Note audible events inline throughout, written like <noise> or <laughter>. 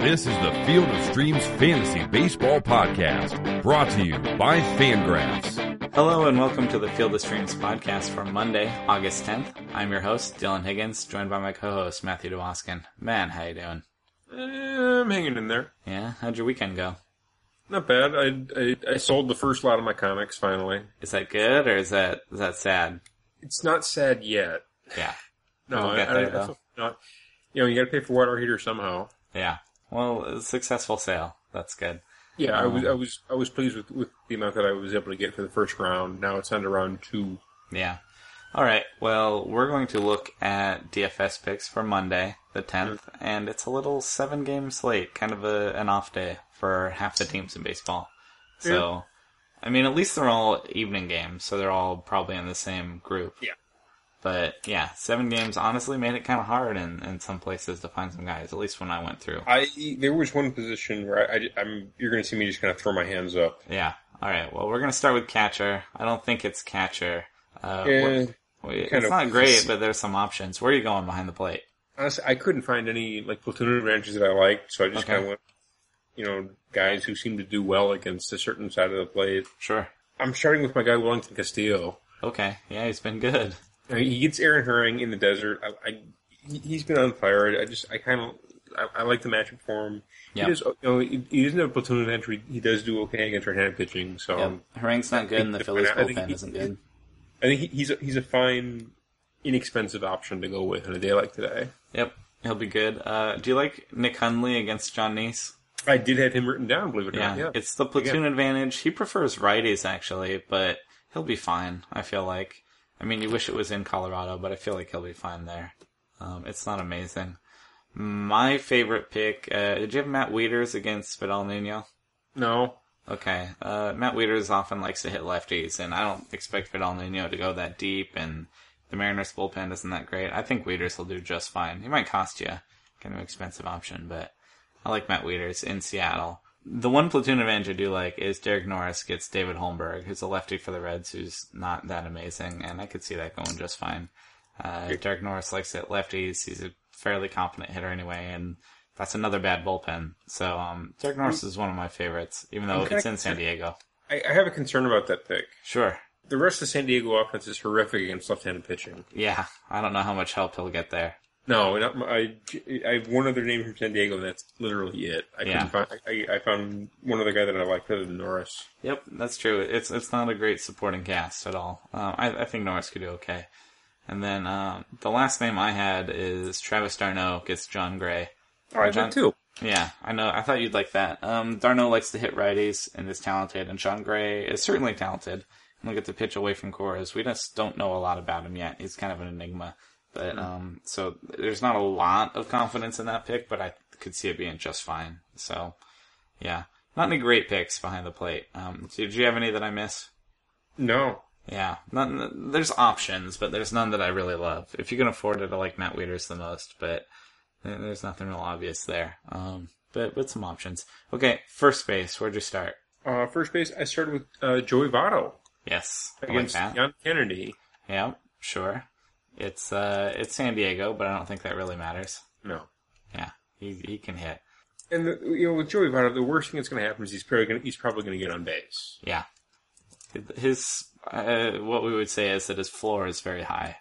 This is the Field of Streams Fantasy Baseball Podcast, brought to you by Fangraphs. Hello and welcome to the Field of Streams podcast for Monday, August 10th. I'm your host, Dylan Higgins, joined by my co-host, Matthew DeWaskin. Man, how you doing? Eh, I'm hanging in there. Yeah, how'd your weekend go? Not bad. I, I I sold the first lot of my comics finally. Is that good or is that is that sad? It's not sad yet. Yeah, No, We'll I, get I, there, I though. not. You know, you got to pay for water heater somehow. yeah. Well, a successful sale. That's good. Yeah, I Um, was I was I was pleased with, with the amount that I was able to get for the first round. Now it's on to round two. Yeah. All right. Well, we're going to look at DFS picks for Monday, the 10th, and it's a little seven game slate, kind of a, an off day for half the teams in baseball. So, I mean, at least they're all evening games, so they're all probably in the same group. Yeah. But yeah, seven games honestly made it kind of hard in, in some places to find some guys, at least when I went through. I there was one position where I, am you're going to see me just kind of throw my hands up. Yeah. All right. Well, we're going to start with catcher. I don't think it's catcher. Uh, Yeah, it's of- not great, but there's some options. Where are you going behind the plate? honestly, I couldn't find any like platoon advantages that I liked, so I just Okay. kind of went, you know, guys who seem to do well against a certain side of the plate. Sure. I'm starting with my guy Wellington Castillo. Okay. Yeah, he's been good. Mean, he gets Aaron Harang in the desert. I, I he- he's been on fire. I just I kind of I, I like the matchup for him. Yep. He does, you know, he, he doesn't have a platoon entry. He does do okay against right-handed pitching. So Yep. Harang's not good, and the Phillies bullpen he- isn't good. I think he, he's a, he's a fine, inexpensive option to go with on a day like today. Yep, he'll be good. Uh, do you like Nick Hundley against Jon Niese? I did have him written down. Believe it or Yeah, not. Yeah. it's the platoon advantage. He prefers righties actually, but he'll be fine. I feel like. I mean, you wish it was in Colorado, but I feel like he'll be fine there. Um, it's not amazing. My favorite pick. Uh, did you have Matt Wieters against Vidal Nuno? no. Okay. Uh, Matt Wieters often likes to hit lefties, and I don't expect Vidal Nuno to go that deep, and the Mariners bullpen isn't that great. I think Wieters will do just fine. He might cost you kind of expensive option, but I like Matt Wieters in Seattle. The one platoon advantage I do like is Derek Norris gets David Holmberg, who's a lefty for the Reds, who's not that amazing, and I could see that going just fine. Uh, Derek Norris likes it lefties. He's a fairly competent hitter anyway, and that's another bad bullpen. So um, Derek Norris is one of my favorites, even though Okay. it's in San Diego. I, I have a concern about that pick. Sure. The rest of the San Diego offense is horrific against left-handed pitching. Yeah, I don't know how much help he'll get there. No, not, I, I have one other name from San Diego, and that's literally it. I Yeah. couldn't find. I, I found one other guy that I like better than Norris. Yep, that's true. It's it's not a great supporting cast at all. Um, I, I think Norris could do okay. And then um, the last name I had is Travis d'Arnaud gets Jon Gray. Oh, I John- too. Yeah, I know. I thought you'd like that. Um, d'Arnaud likes to hit righties and is talented, and Jon Gray is certainly talented. And will get to pitch away from Coors. We just don't know a lot about him yet. He's kind of an enigma. But um, so there's not a lot of confidence in that pick, but I could see it being just fine. So yeah, not any great picks behind the plate. Um, did you have any that I missed? No, Yeah, none, there's options, but there's none that I really love. If you can afford it, I like Matt Wieters the most, but there's nothing real obvious there. Um, but with some options. Okay, first base. Where'd you start? uh, first base. I started with uh, Joey Votto Yes, like against that. Ian Kennedy. Yeah, sure. It's uh, it's San Diego, but I don't think that really matters. No, Yeah, he he can hit. and the, you know with Joey Votto, the worst thing that's going to happen is he's probably going he's probably going to get on base. Yeah, his uh, what we would say is that his floor is very high.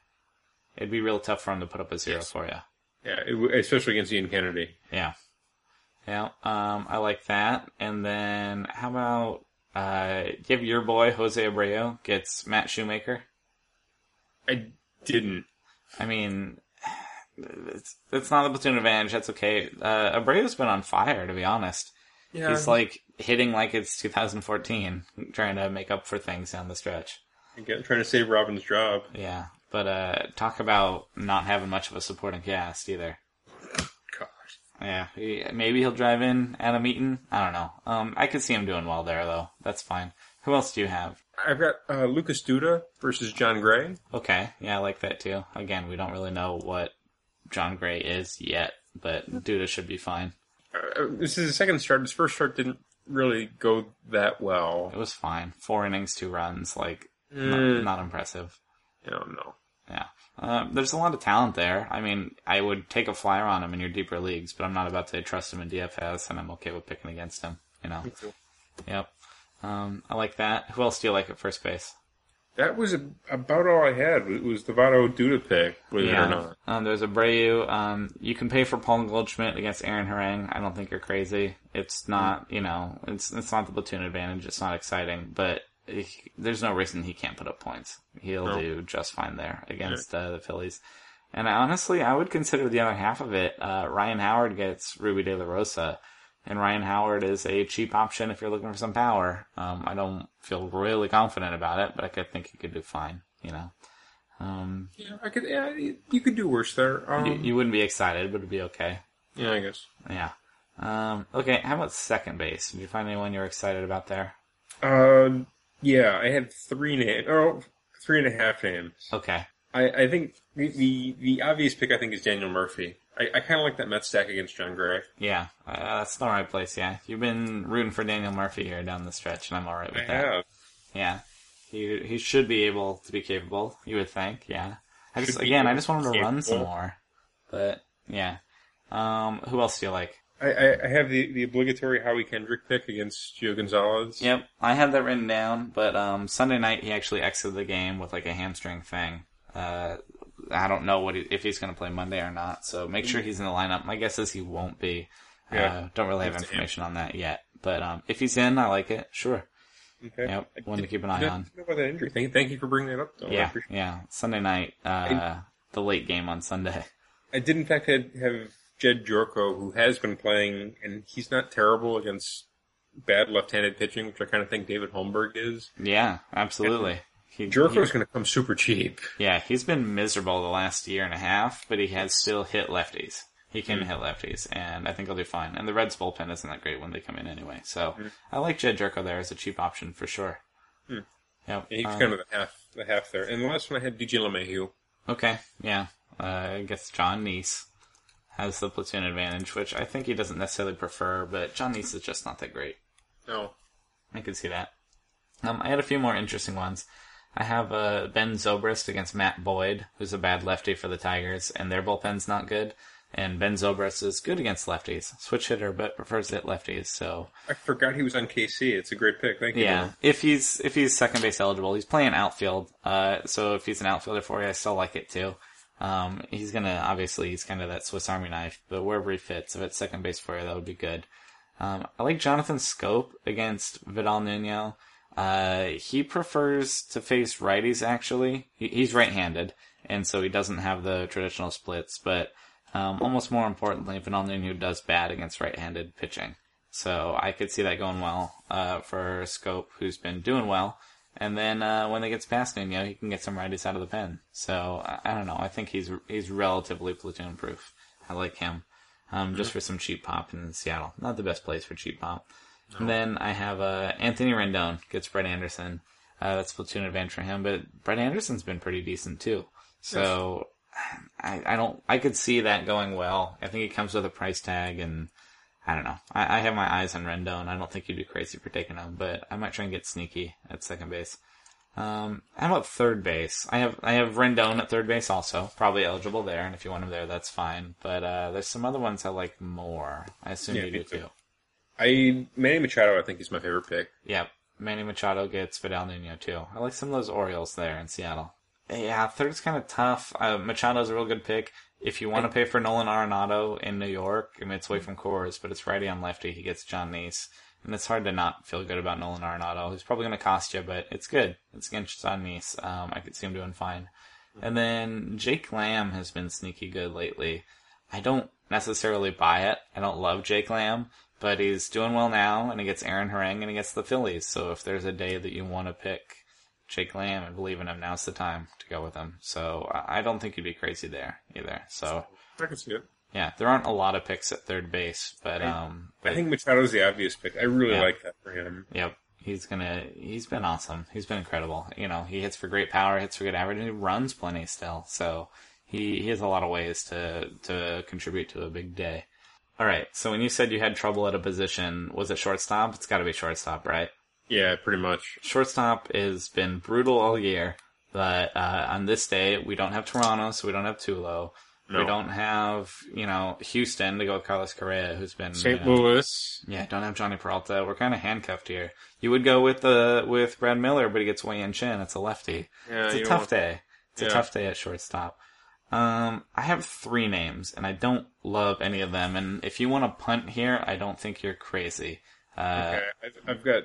It'd be real tough for him to put up a zero for you. Yeah, it, especially against Ian Kennedy. Yeah. Yeah, um, I like that. And then how about uh give your boy Jose Abreu gets Matt Shoemaker? I didn't. I mean it's it's not a platoon advantage, that's okay. Uh Abreu's been on fire to be honest. Yeah, He's like hitting like it's 2014, trying to make up for things down the stretch. again, trying to save Robin's job. Yeah. But uh talk about not having much of a supporting cast either. Gosh. Yeah, he, maybe he'll drive in Adam Eaton. I don't know. Um, I could see him doing well there though. That's fine. Who else do you have? I've got uh, Lucas Duda versus Jon Gray. Okay, yeah, I like that too. Again, we don't really know what Jon Gray is yet, but Duda should be fine. Uh, this is his second start. His first start didn't really go that well. It was fine. Four innings, two runs, like Mm. not, not impressive. I don't know. Yeah. Uh, there's a lot of talent there. I mean, I would take a flyer on him in your deeper leagues, but I'm not about to trust him in DFS, and I'm okay with picking against him. You know. Yep. Um, I like that. Who else do you like at first base? That was a, about all I had. It was the Votto Duda pick, believe it or not. Um, there's Abreu. Um, you can pay for Paul Goldschmidt against Aaron Harang. I don't think you're crazy. It's not, you know, it's it's not the platoon advantage. It's not exciting, but he, there's no reason he can't put up points. He'll No. do just fine there against uh, the Phillies. And I, honestly, I would consider the other half of it. Uh, Ryan Howard gets Ruby De La Rosa, and Ryan Howard is a cheap option if you're looking for some power. Um, I don't feel really confident about it, but I could think he could do fine. You know, um, Yeah, I could. Yeah, you- could do worse there. Um, you, you wouldn't be excited, but it'd be okay. yeah, I guess. Yeah. Um, okay, how about second base? Did you find anyone you're excited about there? Uh, yeah, I had three names. Oh, three and a half names. Okay. I, I think the, the the obvious pick I think is Daniel Murphy. I, I kind of like that Met stack against Jon Gray. Yeah, uh, that's the right place, yeah. You've been rooting for Daniel Murphy here down the stretch, and I'm alright I with that. have. Yeah. He, he should be able to be capable, you would think, yeah. I just, Should again, I just want him to run some more. But, yeah. Um, who else do you like? I, I, I have the, the obligatory Howie Kendrick pick against Gio Gonzalez. Yep, I had that written down, but um, Sunday night he actually exited the game with like a hamstring thing. Uh, I don't know what he, if he's going to play Monday or not, so make sure he's in the lineup. My guess is he won't be. Yeah. Uh, don't really have information on that yet, but um, if he's in, I like it. Sure. Okay. Yep, one to keep an eye on. about that injury. Thank, thank you for bringing that up. Though. Yeah, yeah. Sunday night, uh, the late game on Sunday. I did in fact have, have Jedd Gyorko, who has been playing, and he's not terrible against bad left-handed pitching, which I kind of think David Holmberg is. Yeah, absolutely. He, he- going to come super cheap. yeah, he's been miserable the last year and a half, but he has still hit lefties. He can hit lefties, and I think he'll do fine. And the Reds bullpen isn't that great when they come in anyway. So Hmm. I like Jedd Gyorko there as a cheap option for sure. Hmm. Yep. Yeah, he's um, kind of the half, the half there. And the last one I had DJ LeMahieu. Okay, yeah. Uh, I guess Jon Niese has the platoon advantage, which I think he doesn't necessarily prefer, but Jon Niese is just not that great. No, I could see that. Um, I had a few more interesting ones. I have uh, Ben Zobrist against Matt Boyd, who's a bad lefty for the Tigers, and their bullpen's not good. And Ben Zobrist is good against lefties, switch hitter, but prefers to hit lefties. So I forgot he was on KC. It's a great pick. Thank you. yeah, if he's if he's second base eligible, he's playing outfield. Uh, so if he's an outfielder for you, I still like it too. Um, he's gonna obviously he's kind of that Swiss Army knife, but wherever he fits, if it's second base for you, that would be good. Um, I like Jonathan Schoop against Vidal Nuno. Uh, he prefers to face righties. Actually, he, he's right-handed, and so he doesn't have the traditional splits. But um, almost more importantly, Vidal Nuno does bad against right-handed pitching. So I could see that going well uh, for Schoop, who's been doing well. And then uh, when they gets past Nuno, he can get some righties out of the pen. So I, I don't know. I think he's he's relatively platoon proof. I like him. Um, just for some cheap pop in Seattle. Not the best place for cheap pop. And then I have uh, Anthony Rendon gets Brett Anderson. Uh, that's platoon advantage for him, but Brett Anderson's been pretty decent too. So I, I don't. I could see that going well. I think it comes with a price tag, and I don't know. I, I have my eyes on Rendon. I don't think you'd be crazy for taking him, but I might try and get sneaky at second base. Um, how about third base? I have I have Rendon at third base also, probably eligible there, and if you want him there, that's fine. But uh, there's some other ones I like more. I assume Yeah, you do too. I Manny Machado, I think, is my favorite pick. Yeah, Manny Machado gets Vidal Nuno too. I like some of those Orioles there in Seattle. Yeah, third's kind of tough. Uh, Machado's a real good pick. If you want to pay for Nolan Arenado in New York, I mean, it's away from Coors, but it's righty on lefty. He gets Jon Niese. And it's hard to not feel good about Nolan Arenado. He's probably going to cost you, but it's good. It's against Jon Niese. Um, I could see him doing fine. And then Jake Lamb has been sneaky good lately. I don't necessarily buy it. I don't love Jake Lamb, but he's doing well now, and he gets Aaron Harang, and he gets the Phillies. So if there's a day that you want to pick Jake Lamb and believe in him, now's the time to go with him. So I I don't think you'd be crazy there either. So I can see it. yeah, there aren't a lot of picks at third base, but um, I but, think Machado's the obvious pick. I really Yeah. like that for him. Yep. He's gonna, he's been awesome. He's been incredible. You know, he hits for great power, hits for good average, and he runs plenty still. So he, he has a lot of ways to, to contribute to a big day. Alright, so when you said you had trouble at a position, was it shortstop? It's gotta be shortstop, right? Yeah, pretty much. Shortstop has been brutal all year. But uh, on this day, we don't have Toronto, so we don't have Tulo. No. We don't have, you know, Houston to go with Carlos Correa, who's been St. you know, Louis. Yeah, don't have Jhonny Peralta. We're kind of handcuffed here. You would go with the with Brad Miller, but he gets Wei Yin Chen. It's a lefty. Yeah, it's a tough day. It's a tough day at shortstop. Um, I have three names, and I don't love any of them. And if you want to punt here, I don't think you're crazy. Uh, Okay, I've, I've got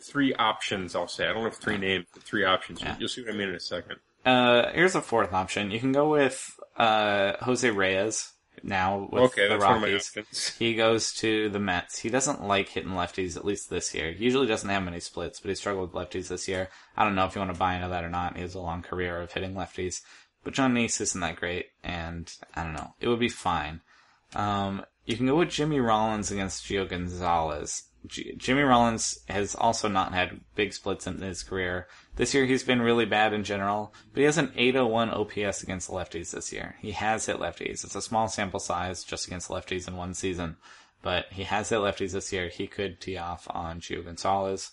three options. I'll say I don't have three names, but three options. Yeah. You'll see what I mean in a second. uh, here's a fourth option. You can go with uh, Jose Reyes now with Okay, the that's one of my Rockies. <laughs> He goes to the Mets. He doesn't like hitting lefties, at least this year. He usually doesn't have many splits, but he struggled with lefties this year. I don't know if you want to buy into that or not. He has a long career of hitting lefties. But Jon Niese isn't that great, and I don't know. It would be fine. Um, you can go with Jimmy Rollins against Gio Gonzalez. G- Jimmy Rollins has also not had big splits in his career. This year he's been really bad in general, but he has an 801 OPS against lefties this year. He has hit lefties. It's a small sample size just against lefties in one season, but he has hit lefties this year. He could tee off on Gio Gonzalez.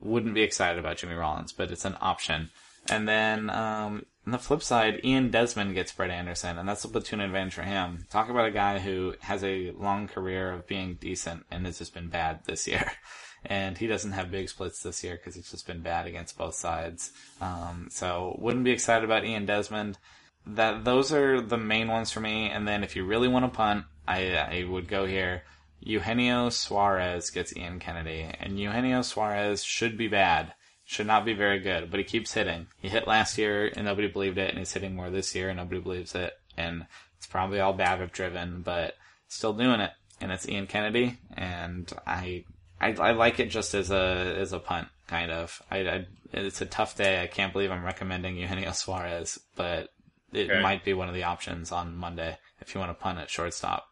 Wouldn't be excited about Jimmy Rollins, but it's an option. And then um, on the flip side, Ian Desmond gets Brett Anderson, and that's a platoon advantage for him. Talk about a guy who has a long career of being decent and has just been bad this year. <laughs> And he doesn't have big splits this year because he's just been bad against both sides. Um, so wouldn't be excited about Ian Desmond. That those are the main ones for me. And then if you really want to punt, I I would go here. Eugenio Suarez gets Ian Kennedy, and Eugenio Suarez should be bad should not be very good, but he keeps hitting. He hit last year and nobody believed it, and he's hitting more this year and nobody believes it. And it's probably all BABIP driven, but still doing it. And it's Ian Kennedy, and I, I, I like it just as a as a punt, kind of. I, I, it's a tough day. I can't believe I'm recommending Eugenio Suarez, but it Okay. might be one of the options on Monday if you want to punt at shortstop.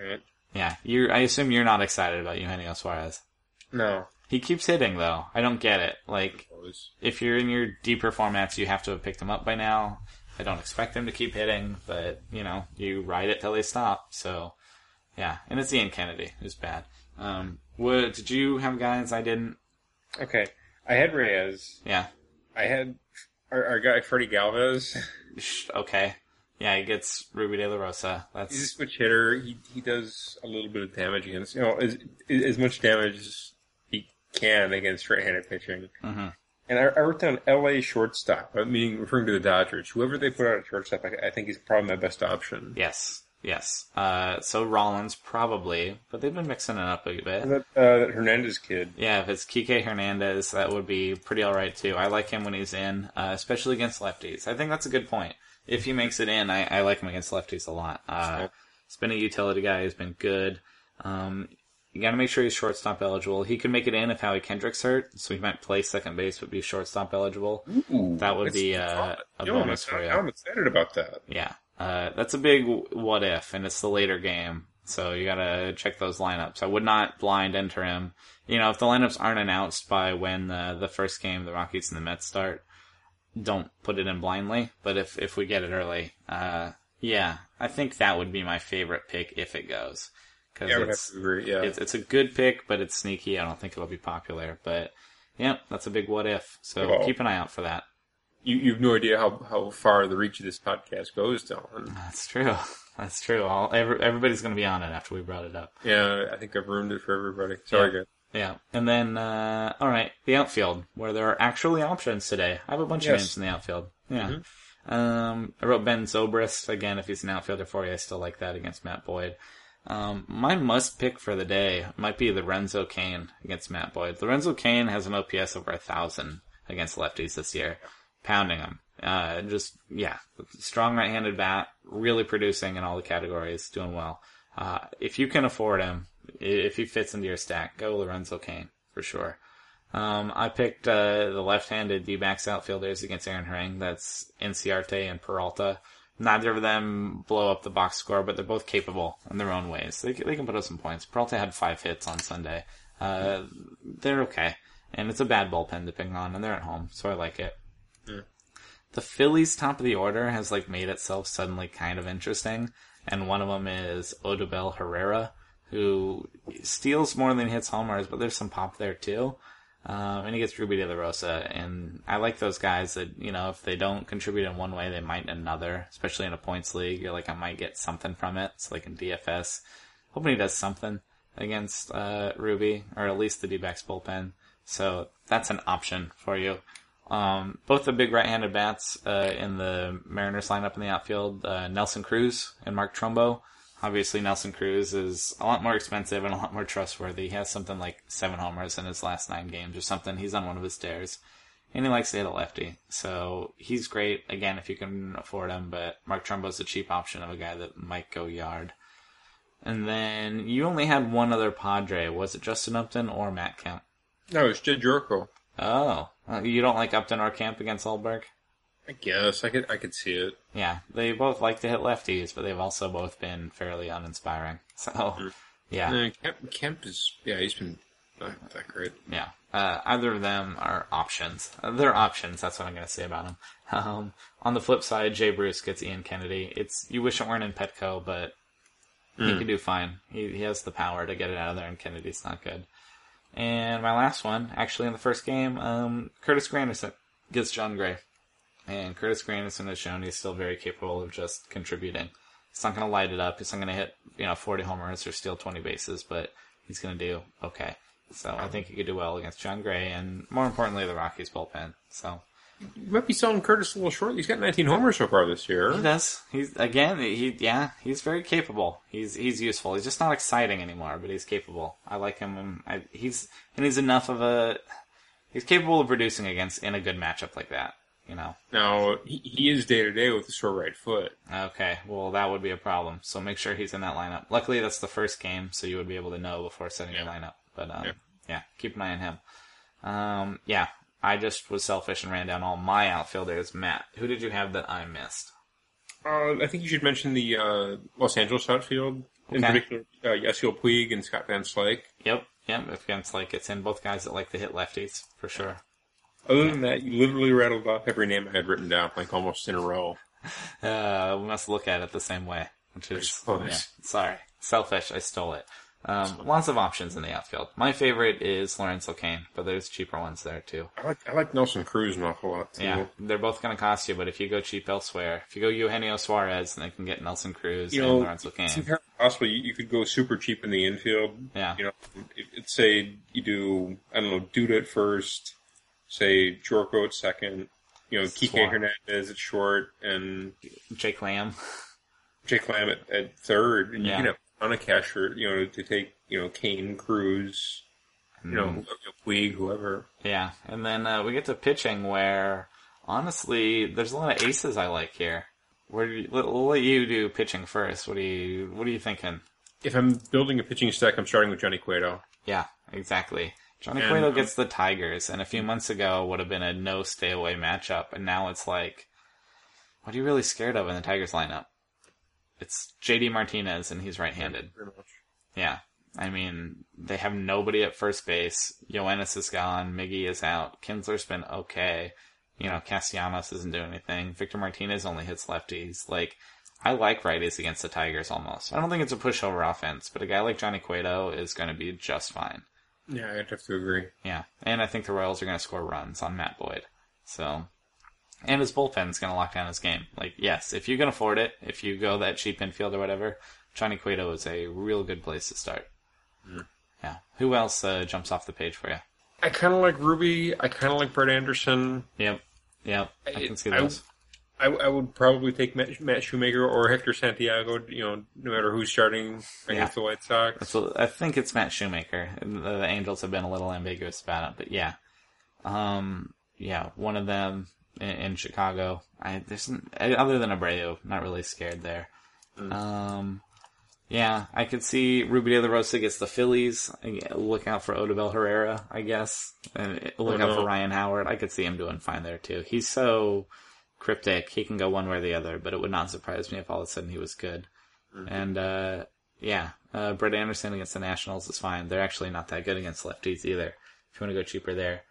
Alright. Yeah, you. I assume you're not excited about Eugenio Suarez. No. He keeps hitting though. I don't get it. Like if you're in your deeper formats, you have to have picked him up by now. I don't expect him to keep hitting, but you know, you ride it till they stop. So, yeah, and it's Ian Kennedy who's bad. Um, what did you have guys? I didn't. Okay. I had Reyes. Yeah. I had our, our guy Freddy Galvis. Okay. Yeah, he gets Ruby De La Rosa. He's a switch hitter. He he does a little bit of damage against you know as as much damage as he can against right-handed pitching. Mhm. And I, I wrote down L.A. shortstop, uh, meaning referring to the Dodgers. Whoever they put out at shortstop, I, I think is probably my best option. yes, yes. Uh, so Rollins probably, but they've been mixing it up a bit. That, uh, that Hernandez kid. Yeah, if it's Kike Hernandez, that would be pretty alright too. I like him when he's in, uh, especially against lefties. I think that's a good point. If he makes it in, I, I like him against lefties a lot. Uh, he's been a utility guy. He's been good. Um, you got to make sure he's shortstop eligible. He could make it in if Howie Kendrick's hurt, so he might play second base but be shortstop eligible. That would be uh, a Yo, I'm bonus for you. I'm excited about that. Yeah, uh, that's a big what if, and it's the later game, so you gotta check those lineups. I would not blind enter him. You know, if the lineups aren't announced by when the the first game, the Rockies and the Mets start, don't put it in blindly. But if if we get it early, uh, yeah, I think that would be my favorite pick if it goes, because Yeah, I would have it's, agree. Yeah. it's it's a good pick, but it's sneaky. I don't think it'll be popular, but. Yeah, that's a big what if. So Well- keep an eye out for that. you, you have no idea how, how far the reach of this podcast goes, Dylan. That's true. <laughs> That's true. I'll, every, everybody's going to be on it after we brought it up. Yeah, I think I've ruined it for everybody. Sorry, Yeah. guys. Yeah. And then, uh, all right, the outfield, where there are actually options today. I have a bunch of names in the outfield. Yeah. Um, I wrote Ben Zobrist. Again, if he's an outfielder for you, I still like that against Matt Boyd. Um, my must pick for the day might be Lorenzo Cain against Matt Boyd. Lorenzo Cain has an OPS over a thousand against lefties this year, pounding them. Uh, just, yeah, strong right-handed bat, really producing in all the categories, doing well. Uh, if you can afford him, if he fits into your stack, go Lorenzo Cain for sure. Um, I picked uh, the left-handed D-backs outfielders against Aaron Harang. That's Inciarte and Peralta. Neither of them blow up the box score, but they're both capable in their own ways. They, they can put up some points. Peralta had five hits on Sunday. Uh, they're okay. And it's a bad bullpen to ping on, and they're at home, so I like it. The Phillies top of the order has like made itself suddenly kind of interesting, and one of them is Odubel Herrera, who steals more than hits homers, but there's some pop there too. Um, and he gets Ruby de la Rosa, and I like those guys that you know if they don't contribute in one way, they might in another. Especially in a points league, you're like I might get something from it. So like in DFS, hoping he does something against uh, Ruby or at least the D-backs bullpen. So that's an option for you. Um, both the big right-handed bats uh, in the Mariners lineup in the outfield, uh, Nelson Cruz and Mark Trumbo. Obviously, Nelson Cruz is a lot more expensive and a lot more trustworthy. He has something like seven homers in his last nine games or something. He's on one of his tears. And he likes to hit a lefty. So he's great, again, if you can afford him, but Mark Trumbo's a cheap option of a guy that might go yard. And then you only had one other Padre. Was it Justin Upton or Matt Kemp? No, it's Jedd Gyorko. Oh, uh, you don't like Upton or Kemp against Holmberg? I guess I could I could see it. Yeah, they both like to hit lefties, but they've also both been fairly uninspiring. <laughs> So, yeah, Uh, Kemp, Kemp is yeah he's been not that great. yeah. Uh, either of them are options. Uh, they're options. That's what I'm going to say about them. <laughs> Um, on the flip side, Jay Bruce gets Ian Kennedy. It's you wish it weren't in Petco, but he can do fine. He he has the power to get it out of there, and Kennedy's not good. And my last one, actually in the first game, um, Curtis Granderson gets Jon Gray. And Curtis Granderson has shown he's still very capable of just contributing. He's not going to light it up. He's not going to hit, you know, 40 homers or steal 20 bases, but he's going to do okay. So I think he could do well against Jon Gray and more importantly, the Rockies bullpen. So You might be selling Curtis a little short. He's got 19 homers so far this year. he does. He's again, he yeah, he's very capable. He's he's useful. He's just not exciting anymore, but he's capable. I like him. I, he's and he's enough of a he's capable of producing against in a good matchup like that. You know. Now he, he is day to day with a sore right foot. Okay, well that would be a problem. So make sure he's in that lineup. Luckily, that's the first game, so you would be able to know before setting your lineup. But um, Yeah. yeah, keep an eye on him. Um, yeah, I just was selfish and ran down all my outfielders. Matt, who did you have that I missed? Uh, I think you should mention the uh, Los Angeles outfield, in particular uh, Yasiel Puig and Scott Van Slyke. Yep, yep. If against like it's in both guys that like to hit lefties for sure. Other than that, you literally rattled off every name I had written down, like almost in a row. <laughs> Uh, we must look at it the same way, which is yeah, sorry, selfish. I stole it. Um, lots of options in the outfield. My favorite is Lorenzo Cain, but there's cheaper ones there too. I like I like Nelson Cruz an awful lot too. Yeah, they're both going to cost you, but if you go cheap elsewhere, if you go Eugenio Suarez, then they can get Nelson Cruz You and know, Lorenzo it's Cain. entirely possible you, you could go super cheap in the infield. Yeah. You know, it, it, say you do I don't know Duda at first, say Gyorko at second, you know Kike Suarez. Hernandez at short, and Jake Lamb. Jake Lamb at, at third, and Yeah. you can have on a ton of cash for you know to take you know Cain, Cruz, you know Mm. Puig, whoever. Yeah, and then uh, we get to pitching where, honestly, there's a lot of aces I like here. Where do you, let, we'll let you do pitching first. What do you What are you thinking? If I'm building a pitching stack, I'm starting with Johnny Cueto. Yeah, exactly. Johnny And, Cueto gets the Tigers, and a few months ago would have been a no stay away matchup, and now it's like, what are you really scared of in the Tigers lineup? It's JD Martinez, and he's right-handed. Yeah. I mean, they have nobody at first base. Yoenis is gone. Miggy is out. Kinsler's been okay. You know, Castellanos isn't doing anything. Victor Martinez only hits lefties. Like, I like righties against the Tigers almost. I don't think it's a pushover offense, but a guy like Johnny Cueto is going to be just fine. Yeah, I'd have to agree. Yeah. And I think the Royals are going to score runs on Matt Boyd. So, and his bullpen's going to lock down his game. Like, yes, if you can afford it, if you go that cheap infield or whatever, Johnny Cueto is a real good place to start. Yeah. Who else uh, jumps off the page for you? I kind of like Ruby. I kind of like Brett Anderson. Yep. Yep. I I- can see I- those. I, I would probably take Matt, Matt Shoemaker or Hector Santiago. You know, no matter who's starting against Yeah. the White Sox. So I think it's Matt Shoemaker. The, the Angels have been a little ambiguous about it, but yeah. Um, yeah, one of them in, in Chicago. I there's other than Abreu, not really scared there. Um, yeah, I could see Ruby de la Rosa gets the Phillies. I- Look out for Odubel Herrera, I guess. And look out for. Ryan Howard. I could see him doing fine there too. He's so cryptic. He can go one way or the other, but it would not surprise me if all of a sudden he was good. And uh, yeah, uh, Brett Anderson against the Nationals is fine. They're actually not that good against lefties either. If you want to go cheaper there,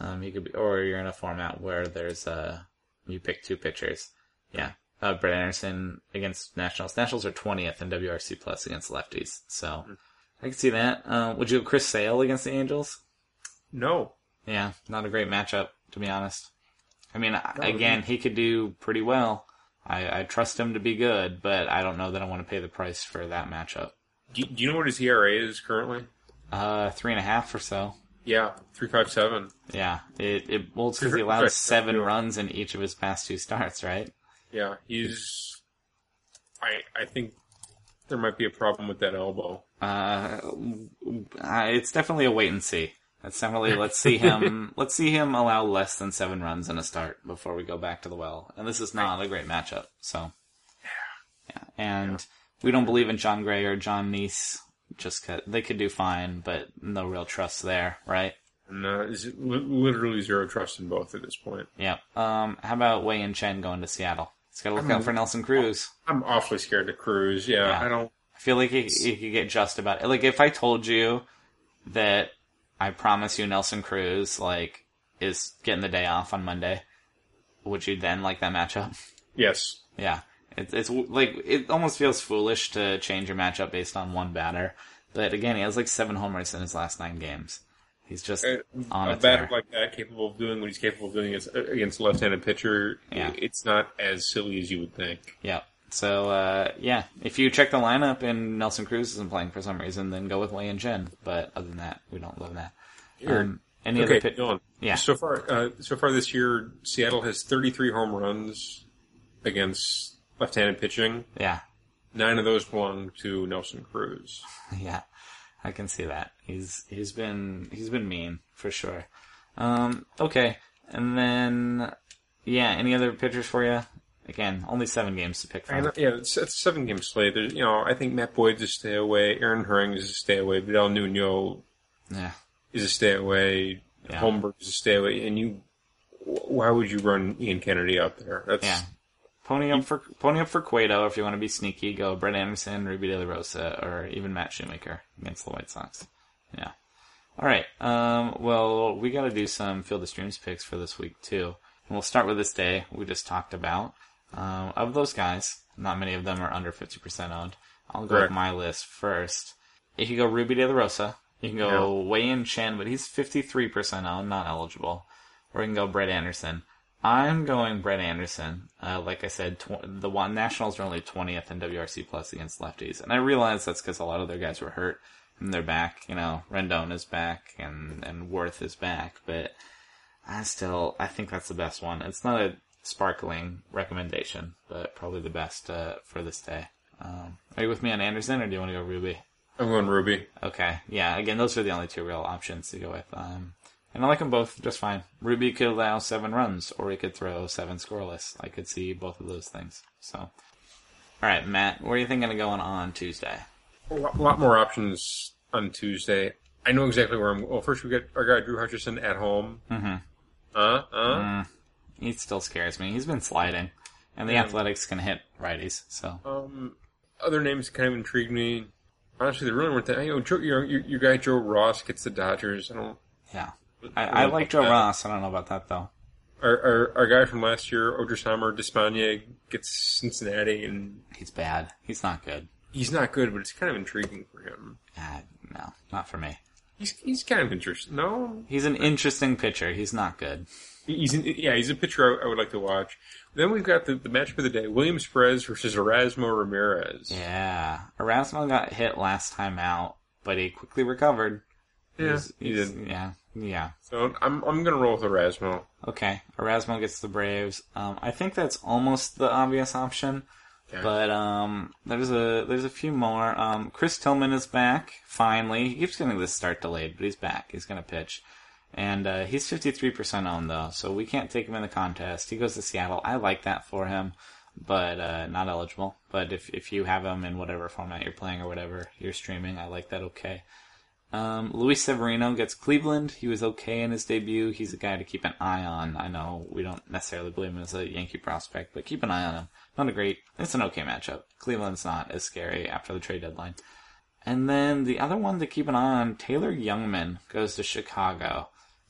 um, you could be, or you're in a format where there's uh, you pick two pitchers. Yeah, uh, Brett Anderson against Nationals. Nationals are 20th in WRC plus against lefties, so I can see that. Uh, would you have Chris Sale against the Angels? No. Yeah, not a great matchup, to be honest. I mean, again, he could do pretty well. I, I trust him to be good, but I don't know that I want to pay the price for that matchup. Do you, do you know what his ERA is currently? Uh, three and a half or so. Yeah, three five seven. Yeah, it, it well, it's because he allowed seven runs in each of his past two starts, right? Yeah, he's. I I think there might be a problem with that elbow. Uh, uh, it's definitely a wait and see. That's definitely let's see him. <laughs> let's see him allow less than seven runs in a start before we go back to the well. And this is not a great matchup. So, yeah, and we don't believe in Jon Gray or Jon Niese. Just 'cause they could do fine, but no real trust there, right? No, is it li- literally zero trust in both at this point. Yeah. Um, how about Wei Yin Chen going to Seattle? He's got to look out for Nelson Cruz. I'm awfully scared to Cruz. Yeah, Yeah. I don't. I feel like he, he could get just about it. Like if I told you that I promise you Nelson Cruz like is getting the day off on Monday, would you then like that matchup? Yes. Yeah, it's it's like it almost feels foolish to change your matchup based on one batter. But again, he has like seven homers in his last nine games. He's just A, on a a batter like that, capable of doing what he's capable of doing against, against a left-handed pitcher, Yeah. it's not as silly as you would think. Yeah. So uh, yeah, if you check the lineup and Nelson Cruz isn't playing for some reason, then go with Wei Yin Chen. But other than that, we don't love that. Um, any okay, other pit- Dylan. Yeah. So far, uh, so far this year, Seattle has 33 home runs against left-handed pitching. Yeah, Nine of those belong to Nelson Cruz. <laughs> yeah, I can see that. He's he's been he's been mean for sure. Um, okay, and then yeah, any other pitchers for you? Again, only seven games to pick from. yeah, it's, it's seven-game slate. There's, you know, I think Matt Boyd's a stay away. Aaron Harang is a stay away. Vidal Nuno Yeah, is a stay away. Yeah. Holmberg is a stay away. And you, why would you run Ian Kennedy out there? That's yeah. Pony up for pony up for Cueto if you want to be sneaky. Go Brett Anderson, Ruby De La Rosa, or even Matt Shoemaker against the White Sox. Yeah. All right. Um, well, we got to do some field of streams picks for this week too, and we'll start with this day we just talked about. Um, of those guys, not many of them are under fifty percent owned. I'll go Correct. with my list first. You can go Ruby De La Rosa. You can go Wei Yin Chen, but he's fifty three percent owned, not eligible. Or you can go Brett Anderson. I'm going Brett Anderson. Uh, like I said, tw- the one Nationals are only 20th in WRC plus against lefties, and I realize that's because a lot of their guys were hurt and they're back. You know, Rendon is back and and Werth is back, but I still I think that's the best one. It's not a sparkling recommendation, but probably the best uh, for this day. Um, are you with me on Anderson, or do you want to go Ruby? I'm going Ruby. Okay, yeah. Again, those are the only two real options to go with. Um, and I like them both just fine. Ruby could allow seven runs, or he could throw seven scoreless. I could see both of those things. So, all right, Matt, where are you thinking of going on Tuesday? A lot, more options on Tuesday. I know exactly where I'm. Well, first we got our guy Drew Hutchison at home. Mhm. Uh, uh. He still scares me. He's been sliding, and the Yeah. Athletics can hit righties. So, Um, other names kind of intrigue me. Honestly, they really weren't that. You know, Joe, your, your your guy Joe Ross gets the Dodgers. I don't. yeah, I, I like Joe Ross. I don't know about that though. Our, our, our guy from last year, Odrisamer Despaigne, gets Cincinnati, and He's bad. He's not good. he's not good, but it's kind of intriguing for him. Uh, no, not for me. He's he's kind of interesting. No, He's an interesting pitcher. He's not good. He's an, yeah, he's a pitcher I, I would like to watch. Then we've got the, the matchup of the day: Williams Perez versus Erasmo Ramirez. Yeah, Erasmo got hit last time out, but he quickly recovered. Yeah, He's- he did. Yeah, yeah. So I'm I'm gonna roll with Erasmo. Okay, Erasmo gets the Braves. Um, I think that's almost the obvious option, Yeah. but um, there's a there's a few more. Um, Chris Tillman is back finally. He keeps getting this start delayed, but he's back. He's gonna pitch, and uh, he's 53% owned though, so we can't take him in the contest. He goes to Seattle. I like that for him, but uh, not eligible. But if if you have him in whatever format you're playing or whatever you're streaming, I like that. Okay. Um, Luis Severino gets Cleveland. He was okay in his debut. He's a guy to keep an eye on. I know we don't necessarily believe him as a Yankee prospect, but keep an eye on him. Not a great, it's an okay matchup. Cleveland's not as scary after the trade deadline. And then the other one to keep an eye on, Taylor Jungmann goes to Chicago.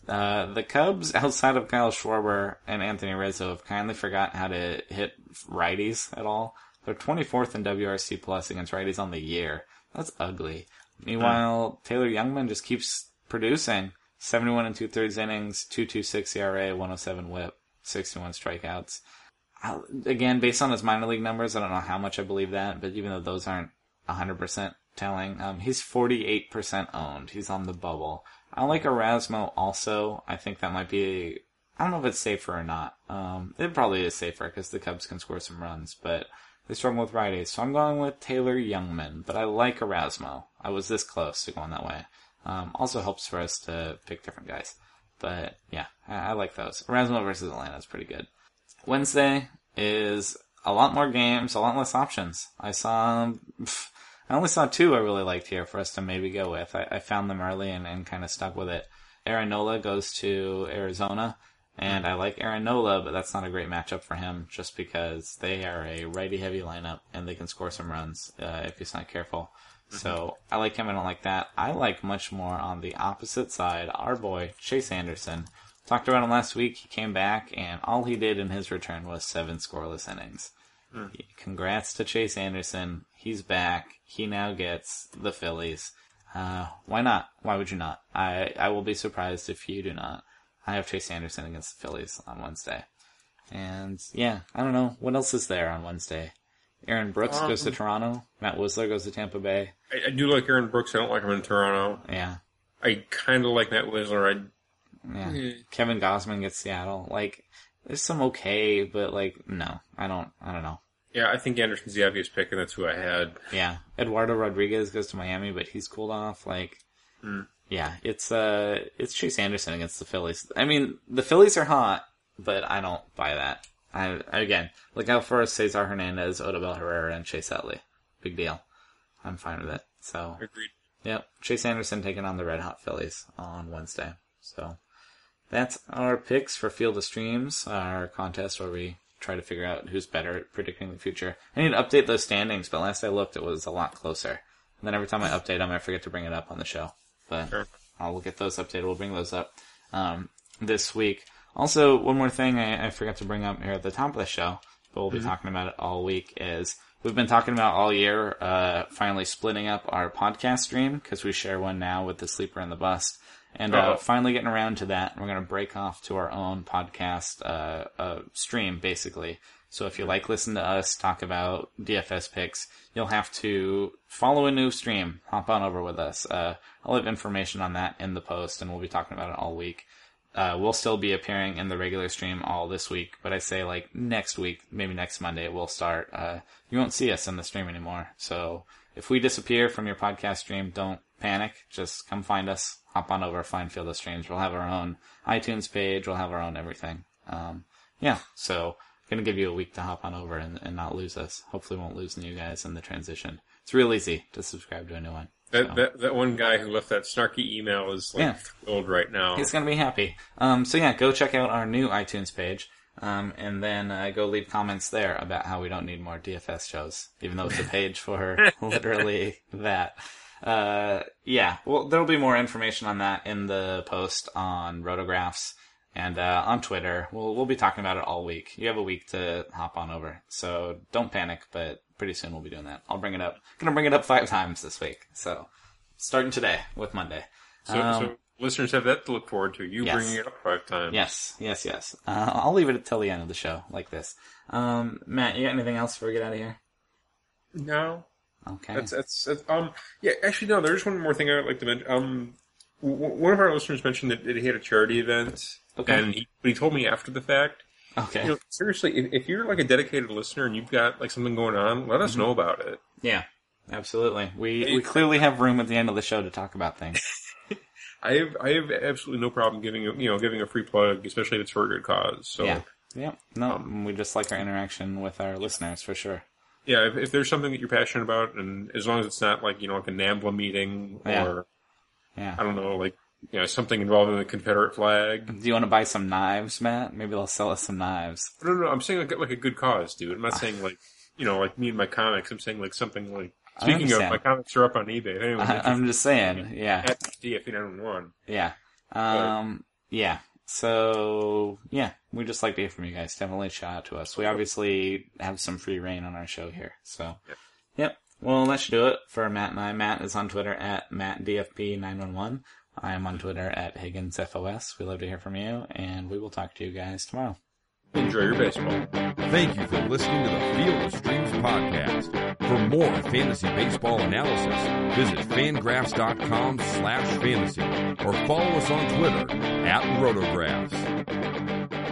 Uh, the Cubs, <laughs> outside of Kyle Schwarber and Anthony Rizzo, have kindly forgot how to hit righties at all. They're 24th in WRC plus against righties on the year. That's ugly. Meanwhile, Taylor Jungmann just keeps producing. 71 and two thirds innings, 2.26 ERA, 107 WHIP, 61 strikeouts. I, again, based on his minor league numbers, I don't know how much I believe that, but even though those aren't 100% telling, um, he's 48% owned. He's on the bubble. I like Erasmo also. I think that might be. I don't know if it's safer or not. Um, it probably is safer because the Cubs can score some runs, but they struggle with righties. So I'm going with Taylor Jungmann, but I like Erasmo. I was this close to going that way. Um, also helps for us to pick different guys. But yeah, I, I like those. Erasmo versus Atlanta is pretty good. Wednesday is a lot more games, a lot less options. I saw, I only saw two I really liked here for us to maybe go with. I, I found them early and, and kind of stuck with it. Aaron Nola goes to Arizona, and I like Aaron Nola, but that's not a great matchup for him just because they are a righty heavy lineup and they can score some runs uh, if he's not careful. So I like him. I don't like that. I like much more on the opposite side. Our boy Chase Anderson. Talked about him last week. He came back, and all he did in his return was seven scoreless innings. Mm. Congrats to Chase Anderson. He's back. He now gets the Phillies. Uh, why not? Why would you not? I, I will be surprised if you do not. I have Chase Anderson against the Phillies on Wednesday. And yeah, I don't know. What else is there on Wednesday? Aaron Brooks goes to um, Toronto. Matt Wisler goes to Tampa Bay. I, I do like Aaron Brooks. I don't like him in Toronto. Yeah. I kind of like Matt Wisler. I Yeah. Hmm. Kevin Gausman gets Seattle. Like, there's some okay, but like, no. I don't, I don't know. Yeah, I think Anderson's the obvious pick, and that's who I had. Yeah, Eduardo Rodriguez goes to Miami, but he's cooled off. Like, yeah, it's uh, it's Chase Anderson against the Phillies. I mean, the Phillies are hot, but I don't buy that. I again look out for Cesar Hernandez, Odubel Herrera, and Chase Utley. Big deal. I'm fine with it. So, Agreed. yep, Chase Anderson taking on the Red Hot Phillies on Wednesday. So, that's our picks for Field of Streams, our contest where we try to figure out who's better at predicting the future. I need to update those standings, but last I looked, it was a lot closer. And then every time I update them, I forget to bring it up on the show. But Sure. I'll get those updated. We'll bring those up um, this week. Also, one more thing I, I forgot to bring up here at the top of the show, but we'll be talking about it all week, is we've been talking about all year, uh, finally splitting up our podcast stream, because we share one now with the Sleeper and the Bust. And uh, finally getting around to that, we're going to break off to our own podcast uh, uh, stream, basically. So if you like listen to us talk about DFS picks, you'll have to follow a new stream. Hop on over with us. Uh, I'll have information on that in the post, and we'll be talking about it all week. Uh, we'll still be appearing in the regular stream all this week, but I say like next week, maybe next Monday, we'll start. Uh, you won't see us in the stream anymore. So if we disappear from your podcast stream, don't panic. Just come find us. Hop on over, find Field of Streams. We'll have our own iTunes page. We'll have our own everything. Um, yeah, so gonna give you a week to hop on over and, and not lose us. Hopefully, won't lose you guys in the transition. It's real easy to subscribe to a new one. That, So- that that one guy who left that snarky email is like Yeah. thrilled right now. He's gonna be happy. Um, so yeah, go check out our new iTunes page, um, and then uh, go leave comments there about how we don't need more DFS shows, even though it's a page for <laughs> literally that. Uh, yeah, well, there'll be more information on that in the post on Rotographs and uh, on Twitter. We'll we'll be talking about it all week. You have a week to hop on over, so don't panic. But pretty soon we'll be doing that. I'll bring it up. Gonna bring it up five times this week. So starting today with Monday. So, Um, so listeners have that to look forward to. You Yes. bringing it up five times. Yes, yes, yes. Uh, I'll leave it till the end of the show, like this. Um, Matt, you got anything else before we get out of here? No, Okay. that's, that's that's um yeah. Actually, no. There's one more thing I would like to mention. Um, w- one of our listeners mentioned that, that he had a charity event, Okay. and he, but he told me after the fact. okay. You know, seriously, if, if you're like a dedicated listener and you've got like something going on, let Mm-hmm. us know about it. yeah, absolutely. We we clearly have room at the end of the show to talk about things. <laughs> I have I have absolutely no problem giving a- you know giving a free plug, especially if it's for a good cause. So Yeah. Yeah. No, we just like our interaction with our listeners for sure. Yeah, if, if there's something that you're passionate about, and as long as it's not like you know like a NAMBLA meeting Yeah. or Yeah. I don't know like you know something involving the Confederate flag. Do you want to buy some knives, Matt? Maybe they'll sell us some knives. No, no, no, I'm saying like like a good cause, dude. I'm not saying like you know like me and my comics. I'm saying like something like. Speaking of, my comics are up on eBay. Anyone's <laughs> I, I'm just saying. Yeah. at DF911. Yeah. Um, yeah. So, yeah, we just like to hear from you guys. Definitely shout out to us. We obviously have some free reign on our show here. So, Yep. yep. Well, that should do it for Matt and I. Matt is on Twitter at MattDFP911. I am on Twitter at HigginsFOS. We love to hear from you, and we will talk to you guys tomorrow. Enjoy your baseball. Thank you for listening to the Field of Streams podcast. For more fantasy baseball analysis, visit fangraphs.com slash fantasy or follow us on Twitter at rotographs.